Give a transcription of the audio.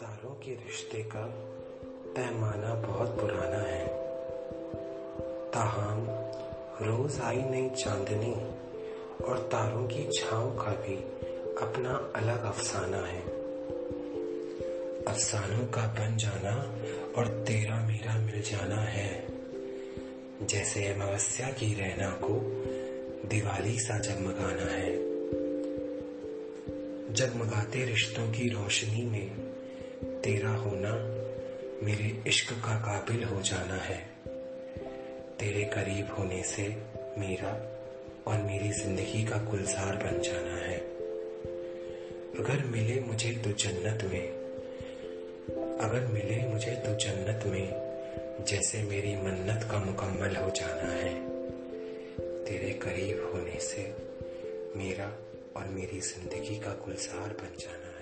तारों के रिश्ते का पैमाना बहुत पुराना है। ताहम रोज आई नई चांदनी और तारों की छांव का भी अपना अलग अफसाना है। अफसानों का बन जाना और तेरा मेरा मिल जाना है। जैसे अमावस्या की रहना को दिवाली सा जगमगाना है। जगमगाते रिश्तों की रोशनी में तेरा होना मेरे इश्क का काबिल हो जाना है। तेरे करीब होने से मेरा और मेरी ज़िंदगी का गुलजार बन जाना है। अगर मिले मुझे तो जन्नत में, अगर मिले मुझे तो जन्नत में, जैसे मेरी मन्नत का मुकम्मल हो जाना है। तेरे करीब होने से मेरा मेरी ज़िंदगी का गुलजार बन जाना।